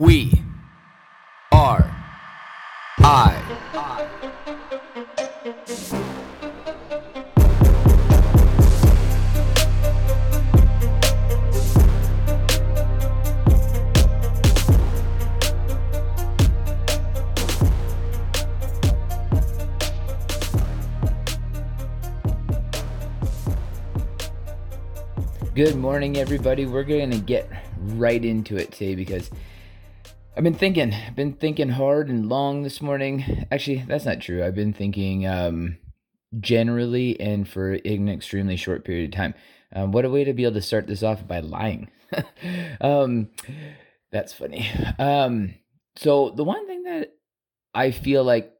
We are I. Good morning, everybody. We're going to get right into it today because I've been thinking, I've been thinking hard and long this morning. Actually, that's not true. I've been thinking um, generally and for an extremely short period of time. Um, what a way to be able to start this off by lying. um, that's funny. Um, so, the one thing that I feel like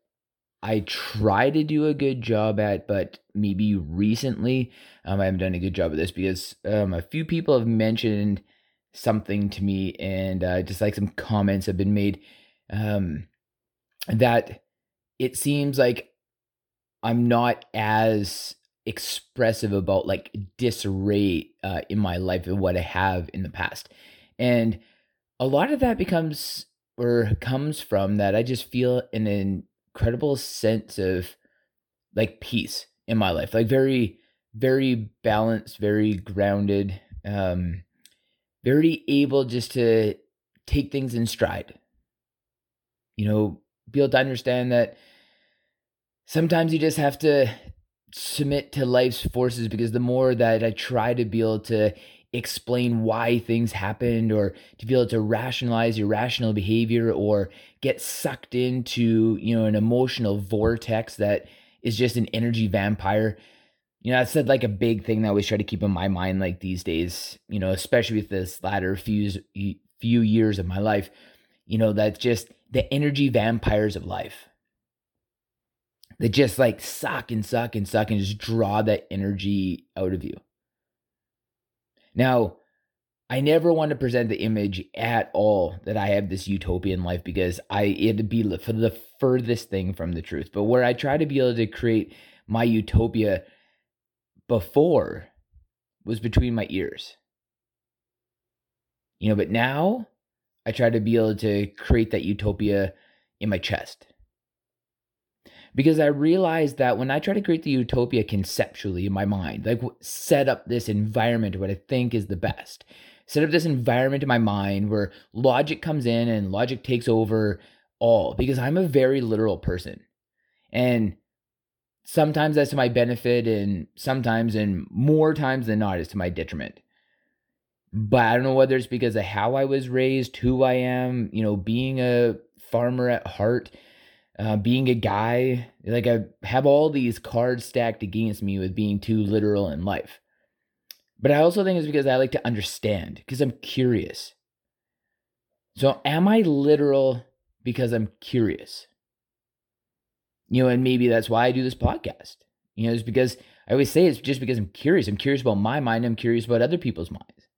I try to do a good job at, but maybe recently um, I haven't done a good job of this because um, a few people have mentioned something to me and uh, just like some comments have been made um, that it seems like I'm not as expressive about like disarray uh, in my life of what I have in the past. And a lot of that becomes or comes from that I just feel an incredible sense of like peace in my life, like very, very balanced, very grounded. Um, very able just to take things in stride. You know, be able to understand that sometimes you just have to submit to life's forces because the more that I try to be able to explain why things happened or to be able to rationalize irrational behavior or get sucked into, you know, an emotional vortex that is just an energy vampire you know, I said like a big thing that I always try to keep in my mind, like these days, you know, especially with this latter few few years of my life, you know, that's just the energy vampires of life. That just like suck and suck and suck and just draw that energy out of you. Now, I never want to present the image at all that I have this utopian life because I it'd be for the furthest thing from the truth. But where I try to be able to create my utopia before was between my ears. You know, but now I try to be able to create that utopia in my chest. Because I realized that when I try to create the utopia conceptually in my mind, like set up this environment, what I think is the best, set up this environment in my mind where logic comes in and logic takes over all, because I'm a very literal person. And sometimes that's to my benefit and sometimes and more times than not it's to my detriment. But i don't know whether it's because of how i was raised who i am you know being a farmer at heart uh, being a guy like i have all these cards stacked against me with being too literal in life. But i also think it's because i like to understand because i'm curious. So am i literal because i'm curious you know, and maybe that's why I do this podcast. You know, it's because I always say it's just because I'm curious. I'm curious about my mind. I'm curious about other people's minds.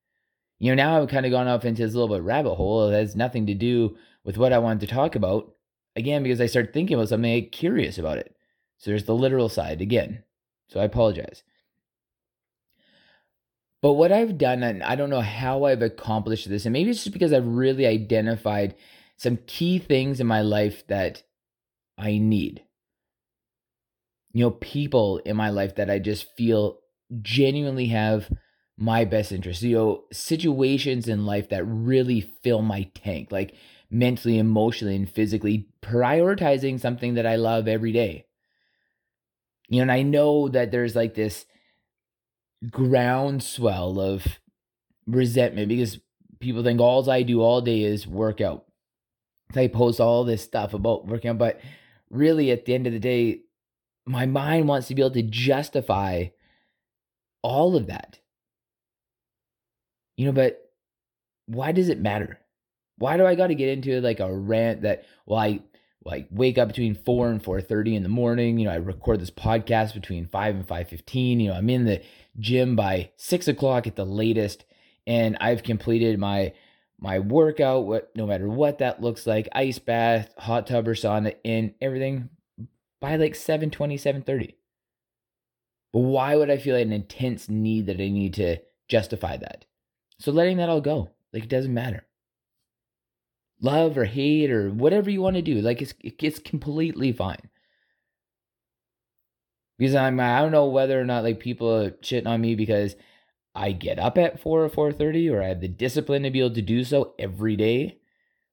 You know, now I've kind of gone off into this little bit rabbit hole. that has nothing to do with what I wanted to talk about. Again, because I start thinking about something, I get curious about it. So there's the literal side again. So I apologize. But what I've done, and I don't know how I've accomplished this, and maybe it's just because I've really identified some key things in my life that I need you know, people in my life that I just feel genuinely have my best interest. You know, situations in life that really fill my tank, like mentally, emotionally, and physically, prioritizing something that I love every day. You know, and I know that there's like this groundswell of resentment because people think all I do all day is work out. I post all this stuff about working out, but really at the end of the day, my mind wants to be able to justify all of that. You know, but why does it matter? Why do I got to get into like a rant that well I like wake up between 4 and 4:30 in the morning, you know, I record this podcast between 5 and 5:15, you know, I'm in the gym by 6 o'clock at the latest and I've completed my my workout, what no matter what that looks like, ice bath, hot tub or sauna, and everything by like 720, 730. But why would I feel like an intense need that I need to justify that? So letting that all go, like it doesn't matter. love or hate or whatever you want to do. Like it's it's completely fine. Because I'm I don't know whether or not like people are shitting on me because I get up at four or four thirty, or I have the discipline to be able to do so every day,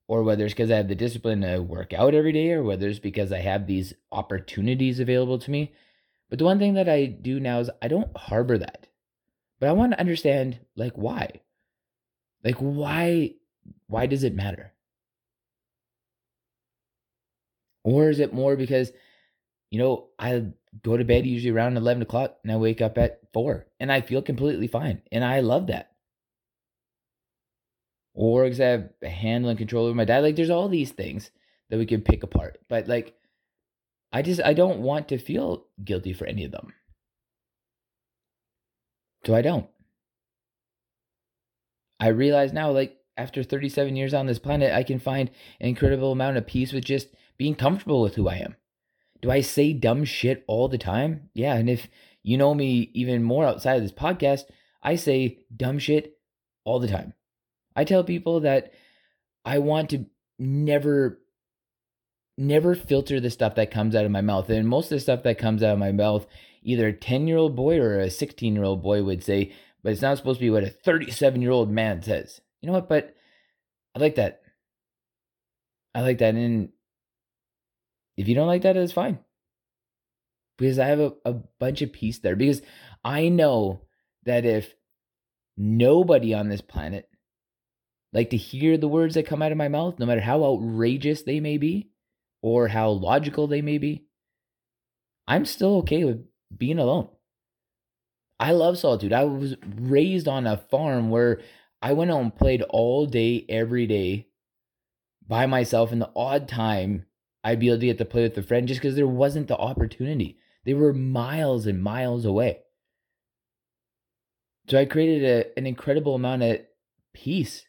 or whether it's because I have the discipline to work out every day, or whether it's because I have these opportunities available to me. But the one thing that I do now is I don't harbor that. But I want to understand like why. Like why why does it matter? Or is it more because, you know, I go to bed usually around 11 o'clock and I wake up at 4 and I feel completely fine. And I love that. Or because I have a handle and control over my dad. Like there's all these things that we can pick apart. But like, I just, I don't want to feel guilty for any of them. So I don't. I realize now, like, after 37 years on this planet, I can find an incredible amount of peace with just being comfortable with who I am. Do I say dumb shit all the time? Yeah. And if you know me even more outside of this podcast, I say dumb shit all the time. I tell people that I want to never, never filter the stuff that comes out of my mouth. And most of the stuff that comes out of my mouth, either a 10 year old boy or a 16 year old boy would say, but it's not supposed to be what a 37 year old man says. You know what? But I like that. I like that. And if you don't like that, it's fine. Because I have a, a bunch of peace there. Because I know that if nobody on this planet like to hear the words that come out of my mouth, no matter how outrageous they may be or how logical they may be, I'm still okay with being alone. I love solitude. I was raised on a farm where I went out and played all day, every day by myself. In the odd time I'd be able to get to play with a friend just because there wasn't the opportunity. They were miles and miles away. So I created a, an incredible amount of peace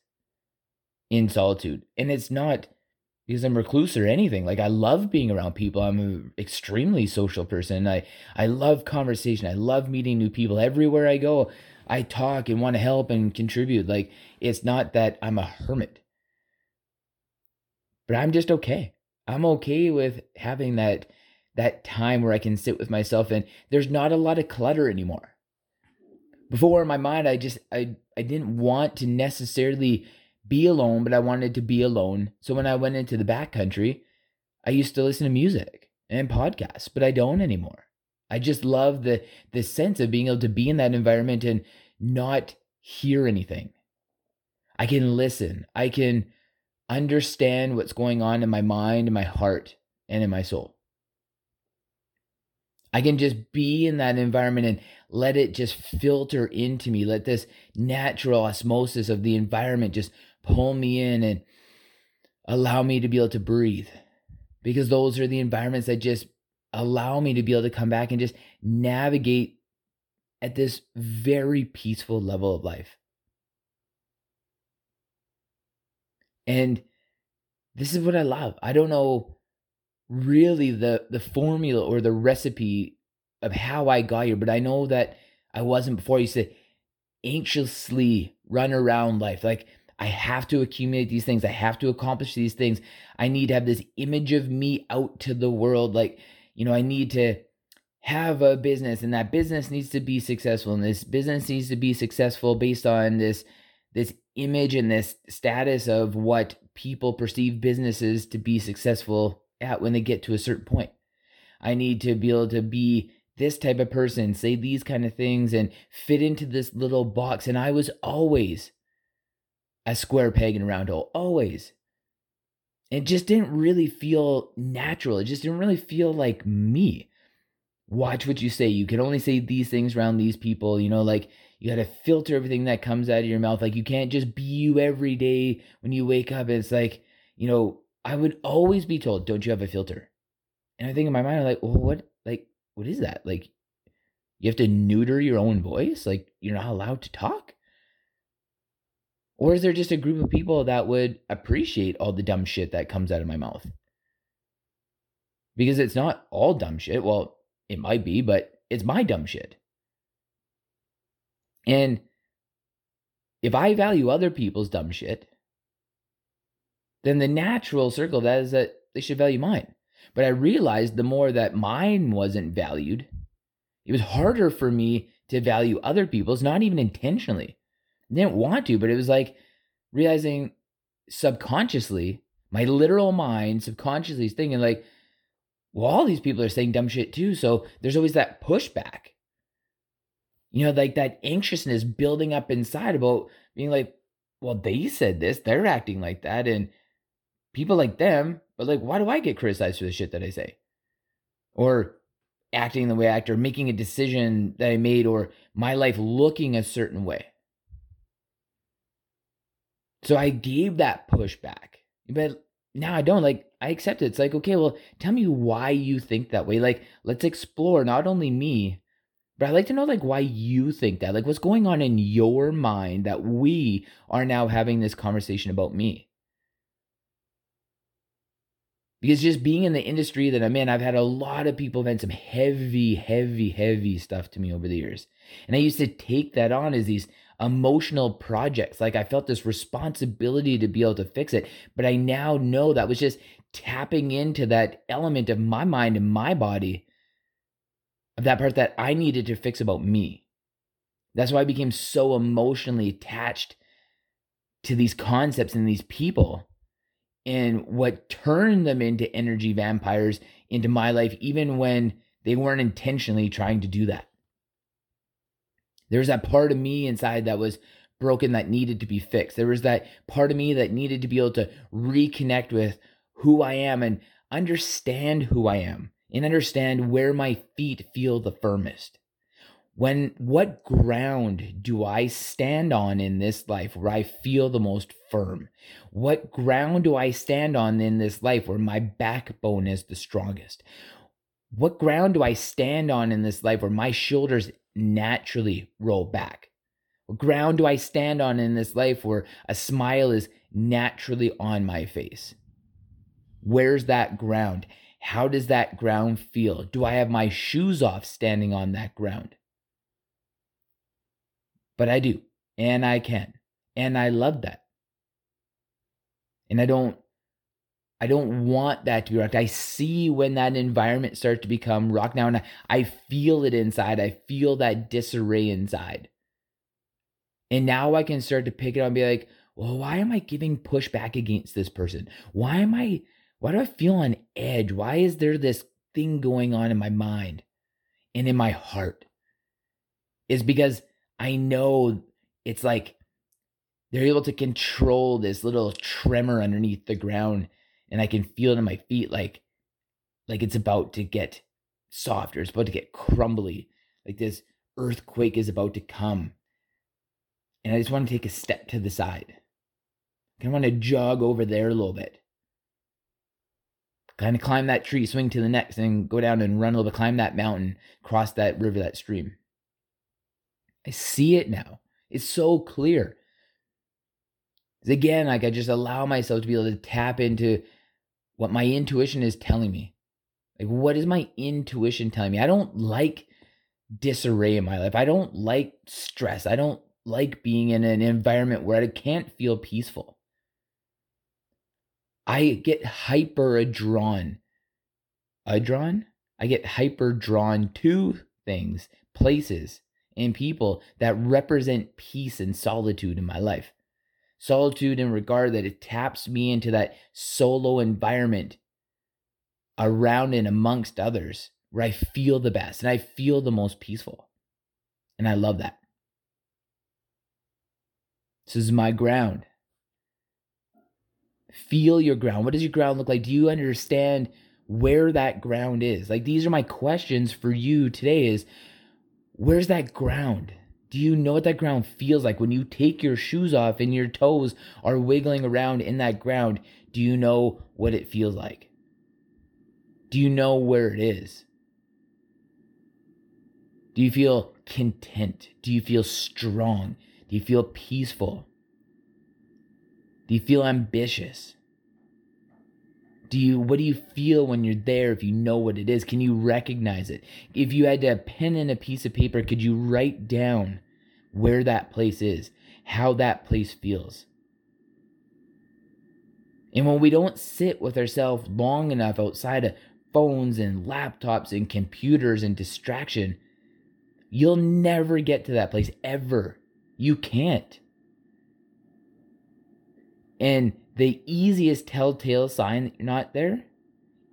in solitude. And it's not because I'm recluse or anything. Like I love being around people. I'm an extremely social person. I I love conversation. I love meeting new people. Everywhere I go, I talk and want to help and contribute. Like it's not that I'm a hermit. But I'm just okay. I'm okay with having that that time where I can sit with myself and there's not a lot of clutter anymore. Before in my mind I just I I didn't want to necessarily be alone, but I wanted to be alone. So when I went into the backcountry, I used to listen to music and podcasts, but I don't anymore. I just love the the sense of being able to be in that environment and not hear anything. I can listen. I can understand what's going on in my mind, in my heart, and in my soul. I can just be in that environment and let it just filter into me. Let this natural osmosis of the environment just pull me in and allow me to be able to breathe. Because those are the environments that just allow me to be able to come back and just navigate at this very peaceful level of life. And this is what I love. I don't know really the the formula or the recipe of how I got here, but I know that I wasn't before. You said anxiously run around life. Like I have to accumulate these things. I have to accomplish these things. I need to have this image of me out to the world. Like, you know, I need to have a business and that business needs to be successful and this business needs to be successful based on this this image and this status of what people perceive businesses to be successful at when they get to a certain point. I need to be able to be this type of person, say these kind of things, and fit into this little box. And I was always a square peg in a round hole, always. It just didn't really feel natural. It just didn't really feel like me. Watch what you say. You can only say these things around these people, you know, like you got to filter everything that comes out of your mouth. Like you can't just be you every day when you wake up. It's like, you know, I would always be told, don't you have a filter? And I think in my mind, I'm like, well, what, like, what is that? Like, you have to neuter your own voice? Like, you're not allowed to talk? Or is there just a group of people that would appreciate all the dumb shit that comes out of my mouth? Because it's not all dumb shit. Well, it might be, but it's my dumb shit. And if I value other people's dumb shit, then the natural circle that is that they should value mine. But I realized the more that mine wasn't valued, it was harder for me to value other people's, not even intentionally. Didn't want to, but it was like realizing subconsciously, my literal mind subconsciously is thinking like, well, all these people are saying dumb shit too. So there's always that pushback. You know, like that anxiousness building up inside about being like, well, they said this, they're acting like that, and people like them, but like, why do I get criticized for the shit that I say? Or acting the way I act, or making a decision that I made, or my life looking a certain way. So I gave that pushback, but now I don't like I accept it. It's like, okay, well, tell me why you think that way. Like, let's explore not only me, but I'd like to know like why you think that. Like what's going on in your mind that we are now having this conversation about me. Because just being in the industry that I'm in, I've had a lot of people vent some heavy, heavy, heavy stuff to me over the years. And I used to take that on as these emotional projects. Like I felt this responsibility to be able to fix it. But I now know that was just tapping into that element of my mind and my body of that part that I needed to fix about me. That's why I became so emotionally attached to these concepts and these people. And what turned them into energy vampires into my life, even when they weren't intentionally trying to do that. There was that part of me inside that was broken that needed to be fixed. There was that part of me that needed to be able to reconnect with who I am and understand who I am and understand where my feet feel the firmest. When what ground do I stand on in this life where I feel the most firm? What ground do I stand on in this life where my backbone is the strongest? What ground do I stand on in this life where my shoulders naturally roll back? What ground do I stand on in this life where a smile is naturally on my face? Where's that ground? How does that ground feel? Do I have my shoes off standing on that ground? But I do, and I can, and I love that. And I don't I don't want that to be rocked. I see when that environment starts to become rocked now, and I, feel it inside. I feel that disarray inside. And now I can start to pick it up and be like, well, why am I giving pushback against this person? Why am I why do I feel on edge? Why is there this thing going on in my mind and in my heart? Is because I know it's like they're able to control this little tremor underneath the ground and I can feel it in my feet like like it's about to get softer, it's about to get crumbly, like this earthquake is about to come. And I just want to take a step to the side. I want to jog over there a little bit kind of climb that tree, swing to the next, and go down and run a little bit, climb that mountain, cross that river, that stream. I see it now. It's so clear. Again, like I just allow myself to be able to tap into what my intuition is telling me. Like, what is my intuition telling me? I don't like disarray in my life. I don't like stress. I don't like being in an environment where I can't feel peaceful. I get hyper drawn. A drawn? I get hyper drawn to things, places, and people that represent peace and solitude in my life. Solitude in regard that it taps me into that solo environment around and amongst others where I feel the best and I feel the most peaceful. And I love that. This is my ground feel your ground. What does your ground look like? Do you understand where that ground is? Like these are my questions for you today is where's that ground? Do you know what that ground feels like when you take your shoes off and your toes are wiggling around in that ground? Do you know what it feels like? Do you know where it is? Do you feel content? Do you feel strong? Do you feel peaceful? Do you feel ambitious? Do you what do you feel when you're there if you know what it is? Can you recognize it? If you had a pen and a piece of paper, could you write down where that place is, how that place feels? And when we don't sit with ourselves long enough outside of phones and laptops and computers and distraction, you'll never get to that place ever. You can't. And the easiest telltale sign that you're not there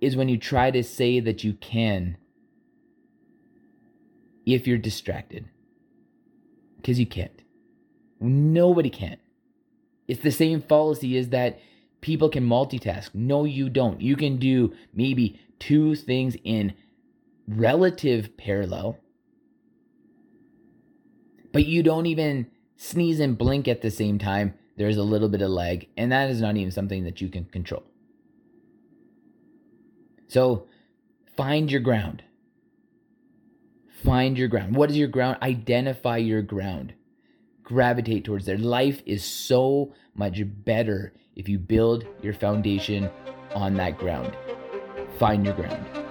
is when you try to say that you can if you're distracted. Because you can't. Nobody can. It's the same fallacy as that people can multitask. No, you don't. You can do maybe two things in relative parallel, but you don't even sneeze and blink at the same time. There's a little bit of lag, and that is not even something that you can control. So find your ground. Find your ground. What is your ground? Identify your ground. Gravitate towards there. Life is so much better if you build your foundation on that ground. Find your ground.